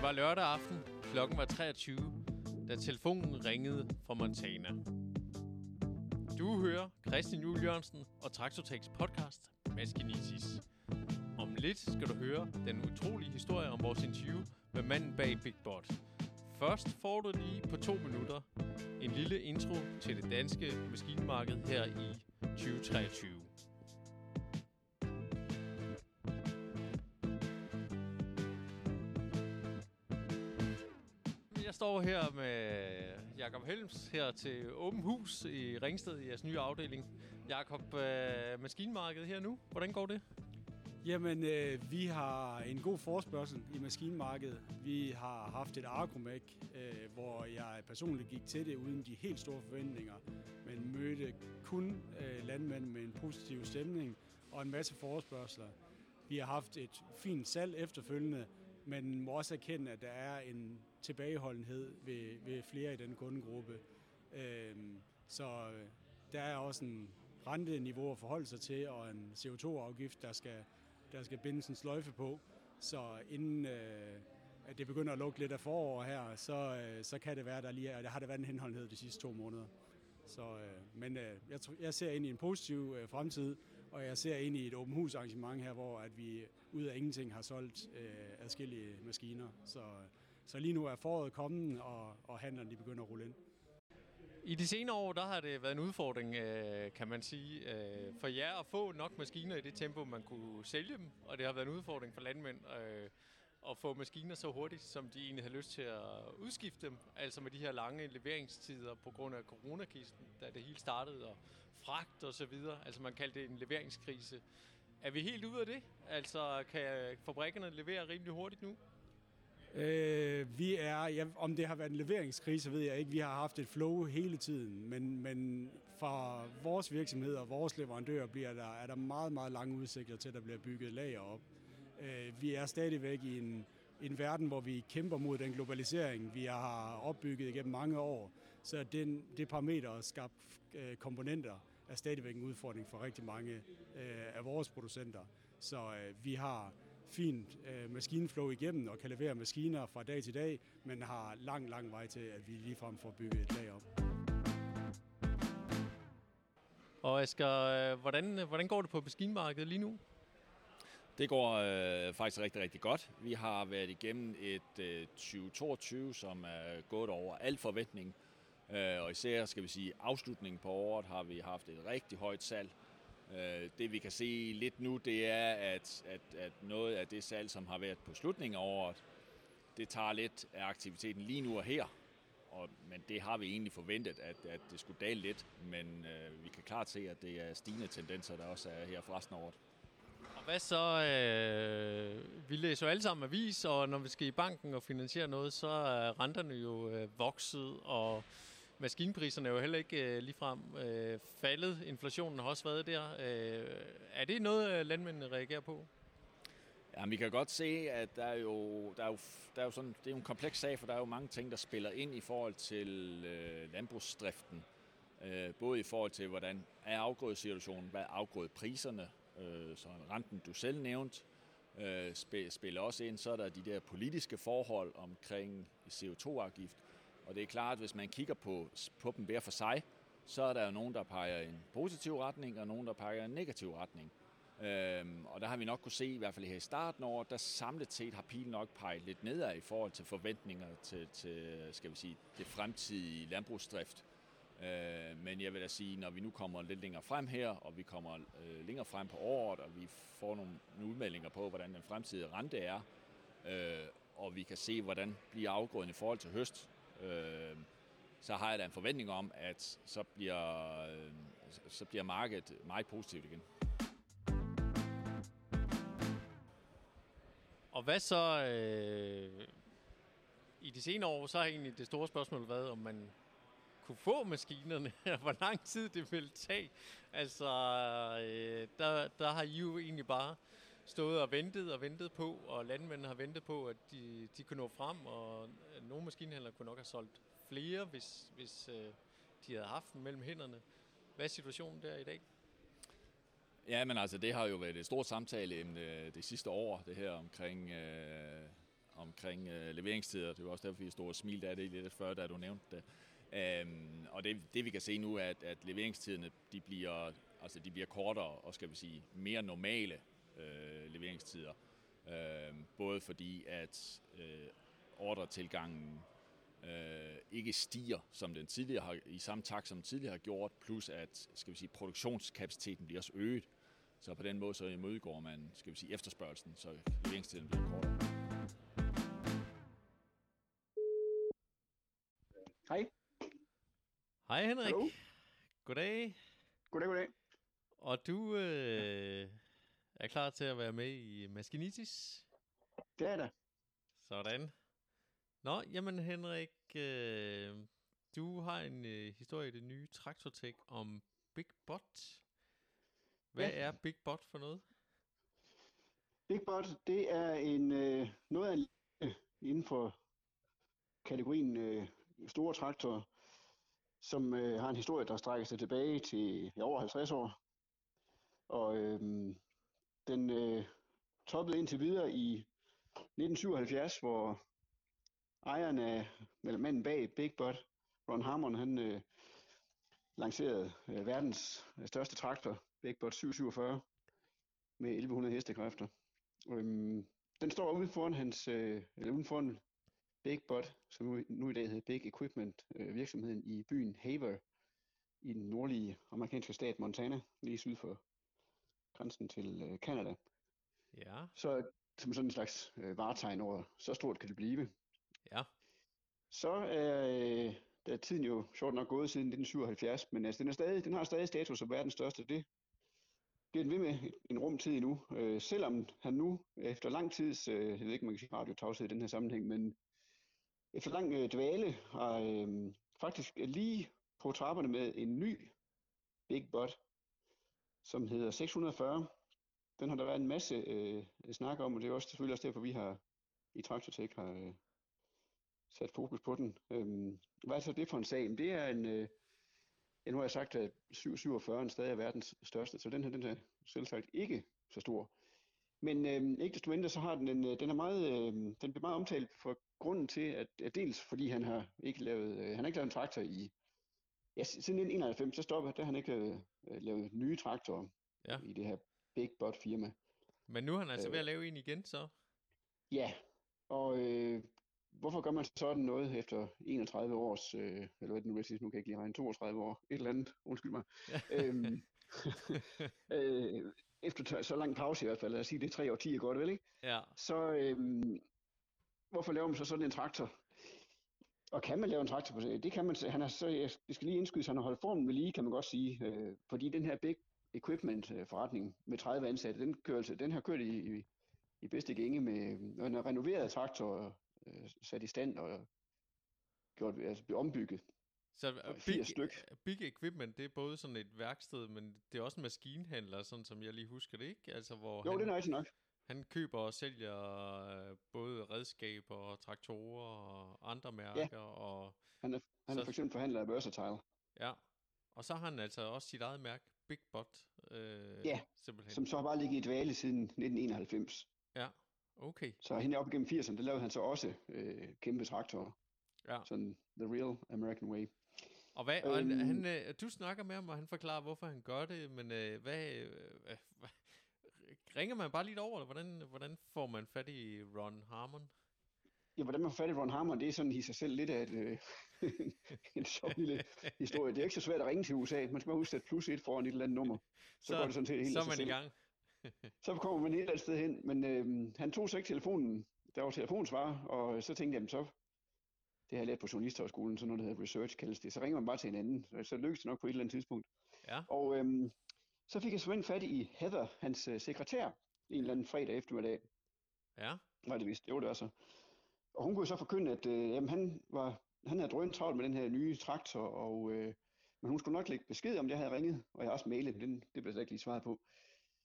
Det var lørdag aften. Klokken var 23, da telefonen ringede fra Montana. Du hører Christian Juhl Jørgensen og Traktotex podcast Maskinitis. Om lidt skal du høre den utrolige historie om vores interview med manden bag Big Bot. Først får du lige på to minutter en lille intro til det danske maskinmarked her i 2023. Jeg står her med Jakob Helms her til Åben Hus i Ringsted i jeres nye afdeling. Jakob, øh, maskinmarkedet her nu, hvordan går det? Jamen, øh, vi har en god forspørgsel i maskinmarkedet. Vi har haft et Arcomac, øh, hvor jeg personligt gik til det uden de helt store forventninger, men mødte kun øh, landmænd med en positiv stemning og en masse forspørgseler. Vi har haft et fint salg efterfølgende, men må også erkende, at der er en tilbageholdenhed ved, ved flere i den kundegruppe. Øhm, øh, så der er også en renteniveau at forholde sig til, og en CO2-afgift, der skal der skal bindes en sløjfe på. Så inden øh, at det begynder at lukke lidt af forår her, så, øh, så kan det være, der lige er, der har det været en henholdenhed de sidste to måneder. Så, øh, men øh, jeg, jeg ser ind i en positiv øh, fremtid, og jeg ser ind i et åben hus arrangement her, hvor at vi ud af ingenting har solgt øh, adskillige maskiner. Så, så lige nu er foråret kommet, og, og handlerne de begynder at rulle ind. I de senere år, der har det været en udfordring, øh, kan man sige, øh, for jer at få nok maskiner i det tempo, man kunne sælge dem. Og det har været en udfordring for landmænd øh, at få maskiner så hurtigt, som de egentlig har lyst til at udskifte dem. Altså med de her lange leveringstider på grund af coronakisten, da det hele startede, og fragt og så videre. Altså man kaldte det en leveringskrise. Er vi helt ude af det? Altså kan fabrikkerne levere rimelig hurtigt nu? Øh, vi er, ja, om det har været en leveringskrise, ved jeg ikke. Vi har haft et flow hele tiden, men, men for vores virksomhed og vores leverandører bliver der, er der meget, meget lange udsigter til, at der bliver bygget lager op. Øh, vi er stadigvæk i en, en verden, hvor vi kæmper mod den globalisering, vi har opbygget igennem mange år. Så den, det parameter at skabe øh, komponenter er stadigvæk en udfordring for rigtig mange øh, af vores producenter. Så vi har fint øh, maskinflow igennem og kan levere maskiner fra dag til dag, men har lang, lang vej til, at vi ligefrem får bygget et lag op. Og Asger, hvordan, hvordan går det på maskinmarkedet lige nu? Det går øh, faktisk rigtig, rigtig godt. Vi har været igennem et øh, 2022, som er gået over al forventning. Øh, og især, skal vi sige, afslutningen på året har vi haft et rigtig højt salg. Øh, det vi kan se lidt nu, det er, at, at, at noget af det salg, som har været på slutningen af året, det tager lidt af aktiviteten lige nu og her. Og, men det har vi egentlig forventet, at, at det skulle dale lidt. Men øh, vi kan klart se, at det er stigende tendenser, der også er her fra resten af året. Og hvad så? Øh, vi læser jo alle sammen avis, og når vi skal i banken og finansiere noget, så er renterne jo øh, vokset, og maskinpriserne er jo heller ikke øh, ligefrem øh, faldet. Inflationen har også været der. Øh, er det noget, øh, landmændene reagerer på? Ja, vi kan godt se, at der er jo, der er jo, der er jo sådan, det er jo en kompleks sag, for der er jo mange ting, der spiller ind i forhold til øh, landbrugsdriften. Øh, både i forhold til, hvordan er afgrødesituationen, hvad er afgrødepriserne, øh, så renten du selv nævnte, øh, spiller også ind. Så er der de der politiske forhold omkring CO2-afgift. Og det er klart, at hvis man kigger på, på dem hver for sig, så er der jo nogen, der peger i en positiv retning, og nogen, der peger i en negativ retning. Øhm, og der har vi nok kunne se, i hvert fald her i starten af året, der samlet set har pilen nok peget lidt nedad i forhold til forventninger til, til skal vi sige, det fremtidige landbrugsdrift. Øh, men jeg vil da sige, når vi nu kommer lidt længere frem her, og vi kommer øh, længere frem på året, og vi får nogle, nogle udmeldinger på, hvordan den fremtidige rente er, øh, og vi kan se, hvordan bliver afgrøden i forhold til høst, øh, så har jeg da en forventning om, at så bliver, øh, så bliver markedet meget positivt igen. Og hvad så øh, i de senere år, så har egentlig det store spørgsmål været, om man kunne få maskinerne, og hvor lang tid det ville tage. Altså, øh, der, der har I jo egentlig bare stået og ventet og ventet på, og landmændene har ventet på, at de, de kunne nå frem, og nogle maskinhandlere kunne nok have solgt flere, hvis, hvis øh, de havde haft dem mellem hænderne. Hvad er situationen der i dag? Ja, men altså, det har jo været et stort samtale øh, det sidste år, det her omkring, øh, omkring øh, leveringstider. Det var også derfor, vi stod og smilte af det lidt før, da du nævnte det. Øhm, og det, det vi kan se nu er, at, at leveringstiderne de bliver, altså, de bliver kortere og skal vi sige mere normale øh, leveringstider. Øh, både fordi, at øh, ordretilgangen øh, ikke stiger som den tidligere har, i samme takt som den tidligere har gjort, plus at skal vi sige, produktionskapaciteten bliver også øget. Så på den måde så imødegår man skal vi sige, efterspørgelsen, så leveringstiden bliver kortere. Hej. Hej Henrik. Hallo. Goddag. Goddag, goddag. Og du øh, er klar til at være med i Maskinitis? Det er det. Sådan. Nå, jamen Henrik, øh, du har en øh, historie i det nye Traktortek om Big Bot. Hvad Ja. er Big Bot for noget? Big Bot, det er en, øh, noget af en lille inden for kategorien øh, store traktorer, som øh, har en historie, der strækker sig tilbage til ja, over 50 år. Og øh, den øh, toppede indtil videre i 1977, hvor ejeren af, eller manden bag Big Bud, Ron Harmon, han øh, lancerede øh, verdens øh, største traktor, Big Bud 747, med 1100 hestekræfter. Øhm, den står ude foran hans, øh, eller uden foran Big Bot, som nu, nu i dag hedder Big Equipment, øh, virksomheden i byen Haver i den nordlige amerikanske stat Montana, lige syd for grænsen til øh, Canada. Ja, Så som sådan en slags øh, varetegn over, så stort kan det blive. ja, Så er, øh, der er tiden jo sjovt nok gået siden 1977, men altså, den, er stadig, den har stadig status som verdens største. Det bliver den ved med en rum tid endnu, øh, selvom han nu efter lang tids, øh, jeg ved ikke, man kan sige radiotavshed i den her sammenhæng, men efter lang øh, dvale har øh, faktisk lige på trapperne med en ny Big Bot, som hedder 640. Den har der været en masse øh, snak om, og det er også selvfølgelig også derfor, vi har i Traktortek har øh, sat fokus på den. Øhm, hvad er så det for en sag? Det er en, øh, ja, nu har jeg sagt, at 747 er stadig er verdens største, så den her den er selvsagt ikke så stor. Men øh, ikke desto mindre, så har den en, øh, den er meget, øh, den bliver meget omtalt for grunden til, at, at dels fordi han har ikke lavet, øh, han har ikke lavet en traktor i, ja, siden 1991, så stopper, der han ikke lavet, øh, lavet nye traktorer Ja. i det her Big Bot firma. men nu er han altså Øh. ved at lave en igen, så. Ja, og øh, hvorfor gør man sådan noget efter 31 års, øh, eller hvad det nu vil sige, nu kan jeg ikke lige regne, 32 år, et eller andet, undskyld mig. Øhm, øh, efter så lang pause i hvert fald, lad os sige, det er tre år, 10 er godt, vel ikke? ja, Så øhm, hvorfor laver man så sådan en traktor? Og kan man lave en traktor på det? Det kan man, han har så, jeg skal lige indskydes, han har holdt formen ved lige, kan man godt sige, øh, fordi den her big equipment øh, forretning med 30 ansatte, den, kører, altså- den har kørt i, i, i bedste gænge med, når han har renoveret traktor, øh, sat i stand og gjort, altså blevet ombygget. så Big, 80 styk. Big Equipment, det er både sådan et værksted, men det er også en maskinhandler, sådan som jeg lige husker det, ikke? Altså, hvor Jo, han, det er rigtigt nok. han køber og sælger øh, både redskaber og traktorer og andre mærker, og Han er, han er Så- for eksempel forhandler af Versatile. ja. Og så har han altså også sit eget mærke, Big Bot, øh, Ja, simpelthen. som så har bare ligget i dvale siden 1991. Ja, okay. Så hende op igennem 80'erne, der lavede han så også øh, kæmpe traktorer. Ja. Sådan the real American way. Og, hvad, og han, Øhm. han, øh, du snakker med ham, og han forklarer, hvorfor han gør det, men øh, hvad, øh, hvad, ringer man bare lige over, eller hvordan, hvordan får man fat i Ron Harmon? Ja, hvordan man får fat i Ron Harmon, det er sådan i sig selv lidt af et, øh, en sjov lille historie. Det er ikke så svært at ringe til USA. Man skal bare huske at plus et foran et eller andet nummer. Så, går det sådan set helt så er man i gang. Så kommer man et eller andet sted hen, men øh, han tog så ikke telefonen. Der var telefonsvar, og så tænkte jeg, så, det har jeg lært på journalisthøjskolen, sådan noget, der hedder research kaldes det. Så ringer man bare til en anden, så, så lykkes det nok på et eller andet tidspunkt. Ja, Og øhm, så fik jeg simpelthen fat i Heather, hans øh, sekretær, en eller anden fredag eftermiddag, ja, var det vist, det var så. Og hun kunne så forkynde, at øh, jamen, han, var, han havde drønt travlt med den her nye traktor, og, øh, men hun skulle nok lægge besked om, det jeg havde ringet, og jeg har også mailet, den, det blev der ikke lige svaret på.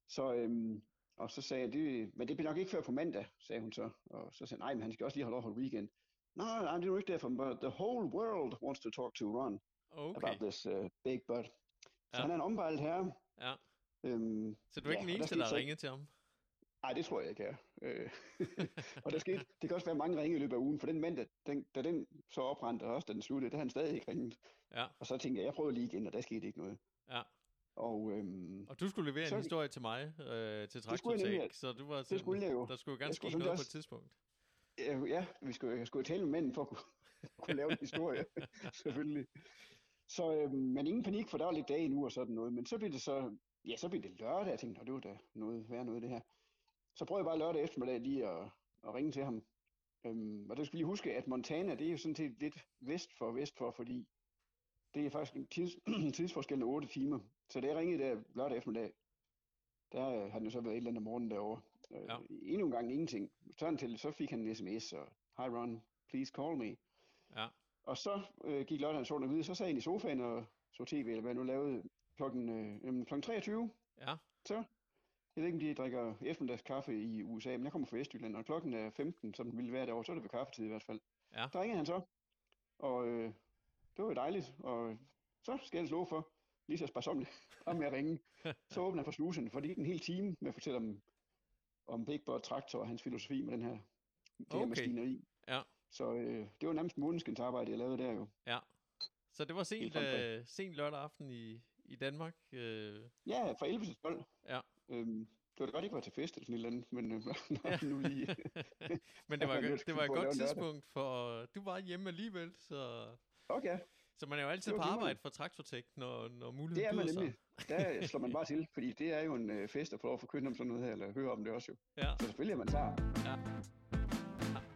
Så, øhm, og så sagde jeg, det, men det bliver nok ikke før på mandag, sagde hun så. Og så sagde jeg, nej, men han skal også lige holde over weekend. Nej, nej, det er jo ikke derfor, but the whole world wants to talk to Ron okay. about this uh, big butt. Så Ja. han er en ombejlet herre. Ja. Øhm, Så du er ikke Ja, den der eneste, skete der har ringet til ham? Nej, det tror jeg ikke er. Øh, og der skete, det kan også være mange ringe i løbet af ugen, for den mand, den, da den så oprændte, og også da den sluttede, der han stadig ikke ringet. Ja. Og så tænkte jeg, jeg prøver lige igen, og der skete ikke noget. Ja. Og, øhm, Og du skulle levere Så- en historie til mig, øh, til nemlig. så du var det skulle jeg jo. der skulle jo Jeg ske sådan noget på også- et tidspunkt. Øh, Ja, vi skulle, jeg skulle tale med manden for at kunne, kunne lave en historie, selvfølgelig. Så, øh, men ingen panik, for der var lidt dage endnu og sådan noget. Men så blev det så, ja, så blev det lørdag. Jeg tænkte, "Nå, det var da noget værd noget det her. Så prøvede jeg bare lørdag eftermiddag lige at, at ringe til ham. Øhm, og det skal vi lige huske, at Montana, det er jo sådan set lidt vest for vest for, fordi det er faktisk en tids, tidsforskel af 8 timer. Så da jeg ringede der lørdag eftermiddag, der øh, har han jo så været et eller andet om morgenen derovre. Øh, Ja. Endnu en gang ingenting. Så, han til, så fik han en sms, og Hi Ron, please call me. Ja. Og så øh, gik lørdagen sådan videre, så sad ind i sofaen og så tv, eller hvad jeg nu lavede, klokken, øh, klokken 23. Ja. Jeg ved ikke, om de drikker eftermiddagskaffe i USA, men jeg kommer fra Vestjylland, og klokken er 15, som den ville være derovre, så er det ved kaffetid i hvert fald. Ja. Der ringede han så, og øh, det var jo dejligt, og så skal jeg love for, lige så sparsomligt, om med at ringe. Så åbner han for slusen, for det gik en hel time med at fortælle om, om Big Bird Traktor og hans filosofi med den her, det her Okay. maskineri. Ja. Så øh, det var nærmest månedskens arbejde, jeg lavede der jo. Ja. Så det var sent, øh, sent lørdag aften i, i Danmark. Øh, Ja, fra 11 til 12. Ja. Øhm, det var da godt, ikke var til fest eller sådan et eller andet, men øh, nå, nu lige... men det var, det var et godt tidspunkt, for du var hjemme alligevel, så, Okay, så man er jo altid Det på arbejde for Traktortek, når, når det muligheden er man byder nemlig. Der slår man bare til, fordi det er jo en øh, fest at få lov at forkynde om sådan noget her, eller høre om det også jo. sig. Ja. Så selvfølgelig er man tager.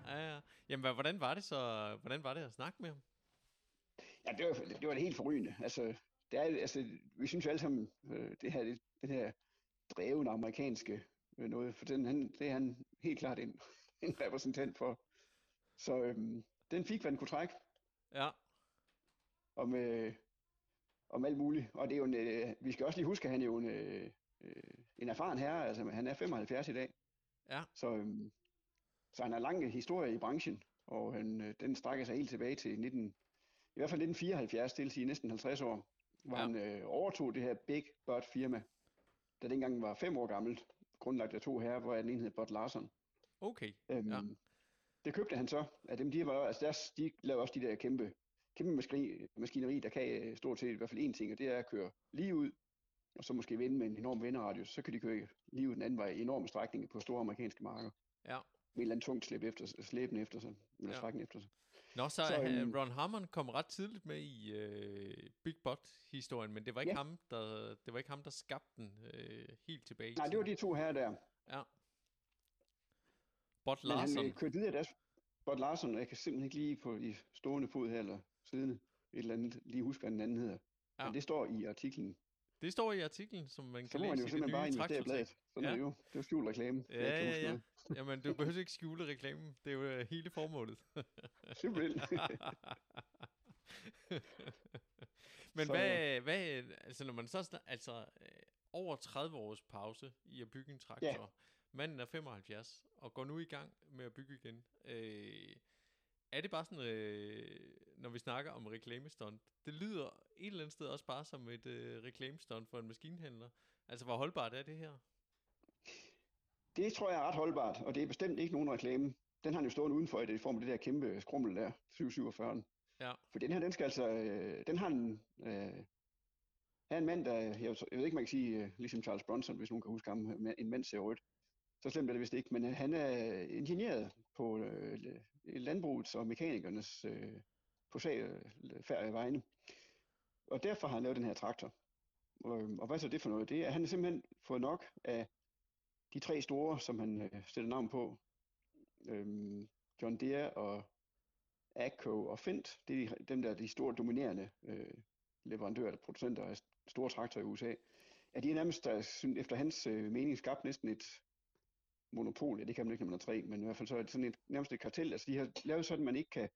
Ja, ja. Jamen, hvad- hvordan var det så? Hvordan var det at snakke med ham? Ja, det var, det var det helt forrygende. Altså, det er, altså, vi synes jo alle sammen, øh, det her, det, den her drevne amerikanske øh, noget, for den, han, det er han helt klart en, en repræsentant for. Så øhm, den fik, hvad den kunne trække. Ja, om, øh, om alt muligt. Og det er jo en, øh, vi skal også lige huske, at han er jo en, øh, øh, en erfaren herre, altså han er 75 i dag. Ja. Så, øhm, så han har lang historie i branchen, og han, øh, den strækker sig helt tilbage til 19, i hvert fald 1974, det vil sige næsten 50 år, hvor Ja. han øh, overtog det her Big Bird firma, der dengang var fem år gammelt, grundlagt af to herrer, hvor den ene hed Bud Larson. okay. Øhm, Ja. ja. Det købte han så af dem, de, var, altså deres, de lavede også de der kæmpe, kæmpe maskineri, maskineri, der kan øh, stort set i hvert fald én ting, og det er at køre lige ud, og så måske vende med en enorm venderadius, så kan de køre lige ud den anden vej i enorme strækninger på store amerikanske marker. Ja. Med et eller andet tungt slæb efter, slæbende efter sig, eller Ja. strækken efter sig. Nå, så, Så, så øhm, Ron Harmon kom ret tidligt med i øh, Big Bot-historien, men det var ikke Ja. ham, der det var ikke ham, der skabte den øh, helt tilbage. Nej, det var de to herrer der. Ja. Bot Men han øh, kørte videre deres Bud Larson, og jeg kan simpelthen ikke lige på i stående fod her, eller siddende, et eller andet, lige huske, hvad den anden hedder. Ja. Ja. Men det står i artiklen. Det står i artiklen, som man Så kan må man læse jo i det simpelthen bare investere bladet. Sådan Ja. er det jo. Det er jo skjult reklame. Ja, ja, ja. noget. Jamen, du behøver ikke skjule reklamen. Det er jo øh, hele formålet. Simpelthen. Men Så- hvad, hvad, altså når man så, snak- altså øh, over 30 års pause i at bygge en traktor, Ja. manden er 75 og går nu i gang med at bygge igen. Øh, er det bare sådan, øh, når vi snakker om reklamestunt, det lyder et eller andet sted også bare som et øh, reklamestunt for en maskinhandler. Altså, hvor holdbart er det her? Det tror jeg er ret holdbart, og det er bestemt ikke nogen reklame. Den har han jo stående udenfor i det i form af det der kæmpe skrummel der, 747. Ja. For den her, den skal altså, øh, den har en, øh, er en mand, der, jeg, jeg ved ikke, man kan sige, øh, ligesom Charles Bronson, hvis nogen kan huske ham, en mand ser rødt. Så slemt er det vist ikke, men han er ingeniør på øh, landbrugets og mekanikernes øh, på sag. Øh, og derfor har han lavet den her traktor. Og, øh, og hvad så det for noget? Det er, at han har simpelthen fået nok af de tre store, som han øh, sætter navn på. Øhm, John Deere og Akko og Fendt, det er de- dem der er de store dominerende øh, leverandører, eller producenter af store traktorer i USA. At de er nærmest, øh, der, efter hans øh, mening, skabt næsten et monopol. Ja, det kan man ikke, når man er tre, men i hvert fald så er det sådan et, nærmest et kartel. Altså de har lavet sådan, at man ikke kan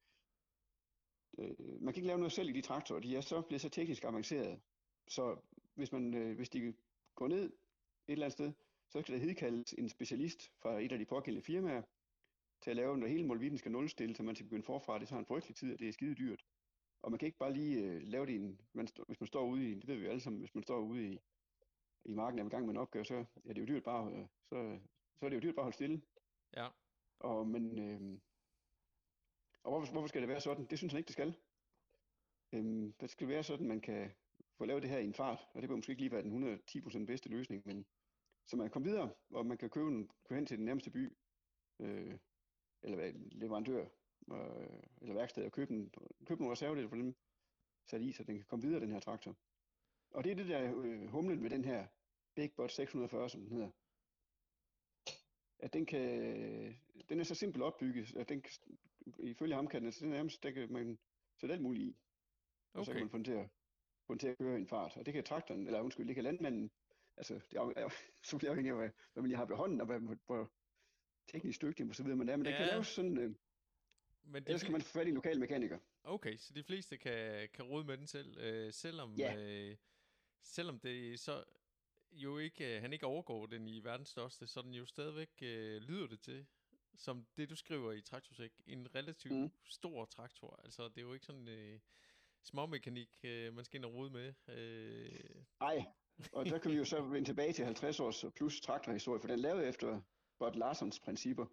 øh, man kan ikke lave noget selv i de traktorer. De er så blevet så teknisk avanceret. Så hvis, man, øh, hvis de går ned et eller andet sted, så skal der hedkaldes en specialist fra et af de pågældende firmaer til at lave, når hele målvitten skal nulstille, så man skal begynde forfra. Det tager en frygtelig tid, og det er skide dyrt. Og man kan ikke bare lige øh, lave det en, man, stå- hvis man står ude i, det ved vi alle sammen, hvis man står ude i, i marken er i gang med en opgave, så er det jo dyrt bare, øh, så, så er det jo dyrt bare at holde stille. Ja. Og, men, øh, og hvorfor, hvorfor skal det være sådan? Det synes han ikke, det skal. Øhm, det skal være sådan, man kan få lavet det her i en fart, og det vil måske ikke lige være den 110% bedste løsning, men så man kan komme videre, og man kan købe en, køre hen til den nærmeste by, øh, eller leverandør, øh, eller værksted, og købe, en, købe nogle reservedele for dem, sat i, så den kan komme videre, den her traktor. Og det er det der øh, humlen med den her Big Bot 640, som den hedder. At den kan, den er så simpelt opbygget, at den kan, ifølge ham kan den, så nærmest, der kan man sætte alt muligt i. Og okay. så kan man få den til at, få den til at køre en fart. Og det kan traktoren, eller undskyld, det kan landmanden, altså det er, er så bliver afhængig af, hvad, hvad man lige har ved hånden, og hvad, hvor teknisk dygtig og så videre man er, men ja. den kan laves sådan, øh, men de ellers kan man få fat i en lokal mekaniker. Okay, så de fleste kan, kan rode med den selv, øh, selvom, ja. øh, selvom det så jo ikke, øh, han ikke overgår den i verdens største, så den jo stadigvæk øh, lyder det til, som det du skriver i Traktorsæk, en relativt mm. stor traktor. Altså det er jo ikke sådan øh, småmekanik, øh, man skal ind og rode med. Øh. Nej, og der kan vi jo så vende tilbage til 50 års plus traktorhistorie, for den lavede efter Bud Larsons principper,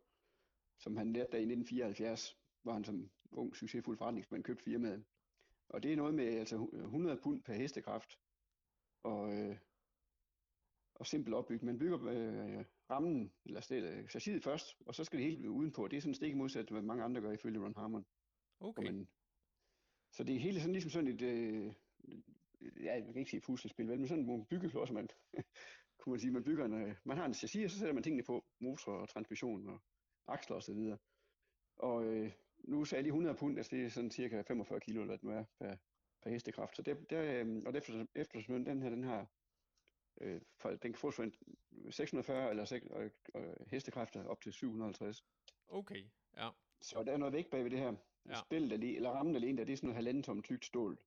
som han lærte der i 1974, hvor han som ung, succesfuld forretningsmand købte firmaet. Og det er noget med altså 100 pund per hestekraft, og, øh, og simpelt opbygget. Man bygger øh, rammen, eller chassiset først, og så skal det hele udenpå. Det er sådan stik modsat, hvad mange andre gør ifølge Ron Harmon. Okay. Man, så det er hele sådan ligesom sådan et, øh, ja, jeg kan ikke sige puslespil, vel, men sådan nogle byggeklodser, man, kunne man sige, man bygger en, øh, man har en chassis, og så sætter man tingene på, motor og transmission og aksler og så videre. Og øh, nu sagde jeg lige 100 pund, altså det er sådan cirka 45 kilo, eller hvad det nu er, per, per hestekraft. Så det, det, øh, og efter, eftersom den her, den her øh, for, den kan for 640 eller 6, øh, øh, hestekræfter op til 750. Okay, ja. Så der er noget vægt bag ved det her. Ja. Spillet alene, eller rammen alene, der, det er sådan noget halvanden tom tykt stål.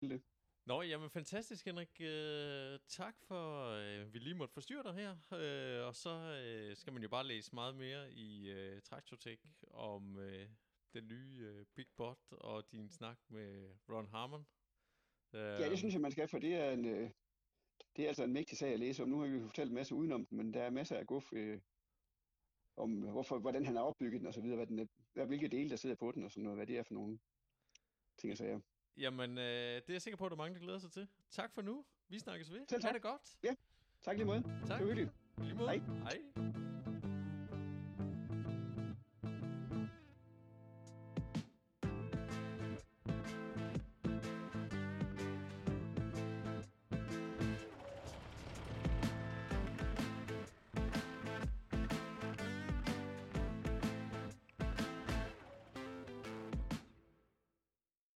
Det. Nå, jamen fantastisk, Henrik. Øh, tak for, øh, vi lige måtte forstyrre dig her. Øh, og så øh, skal man jo bare læse meget mere i øh, Traktortek om øh, den nye øh, Big Bot og din snak med Ron Harmon. Øh, ja, det synes jeg, man skal, for det er, en, øh, det er altså en mægtig sag at læse om. Nu har vi fortalt en masse udenom den, men der er masser af guf øh, om, hvorfor, hvordan han har opbygget den og så videre, hvad den er, hvad, hvilke dele, der sidder på den og sådan noget, hvad det er for nogle ting og sager. Jamen, øh, det er jeg sikker på, at der er mange, der glæder sig til. Tak for nu. Vi snakkes ved. Selv tak. Ha' det godt. Ja, tak lige måde. Tak. Det var hyggeligt. Lige måde. Hej. Hej.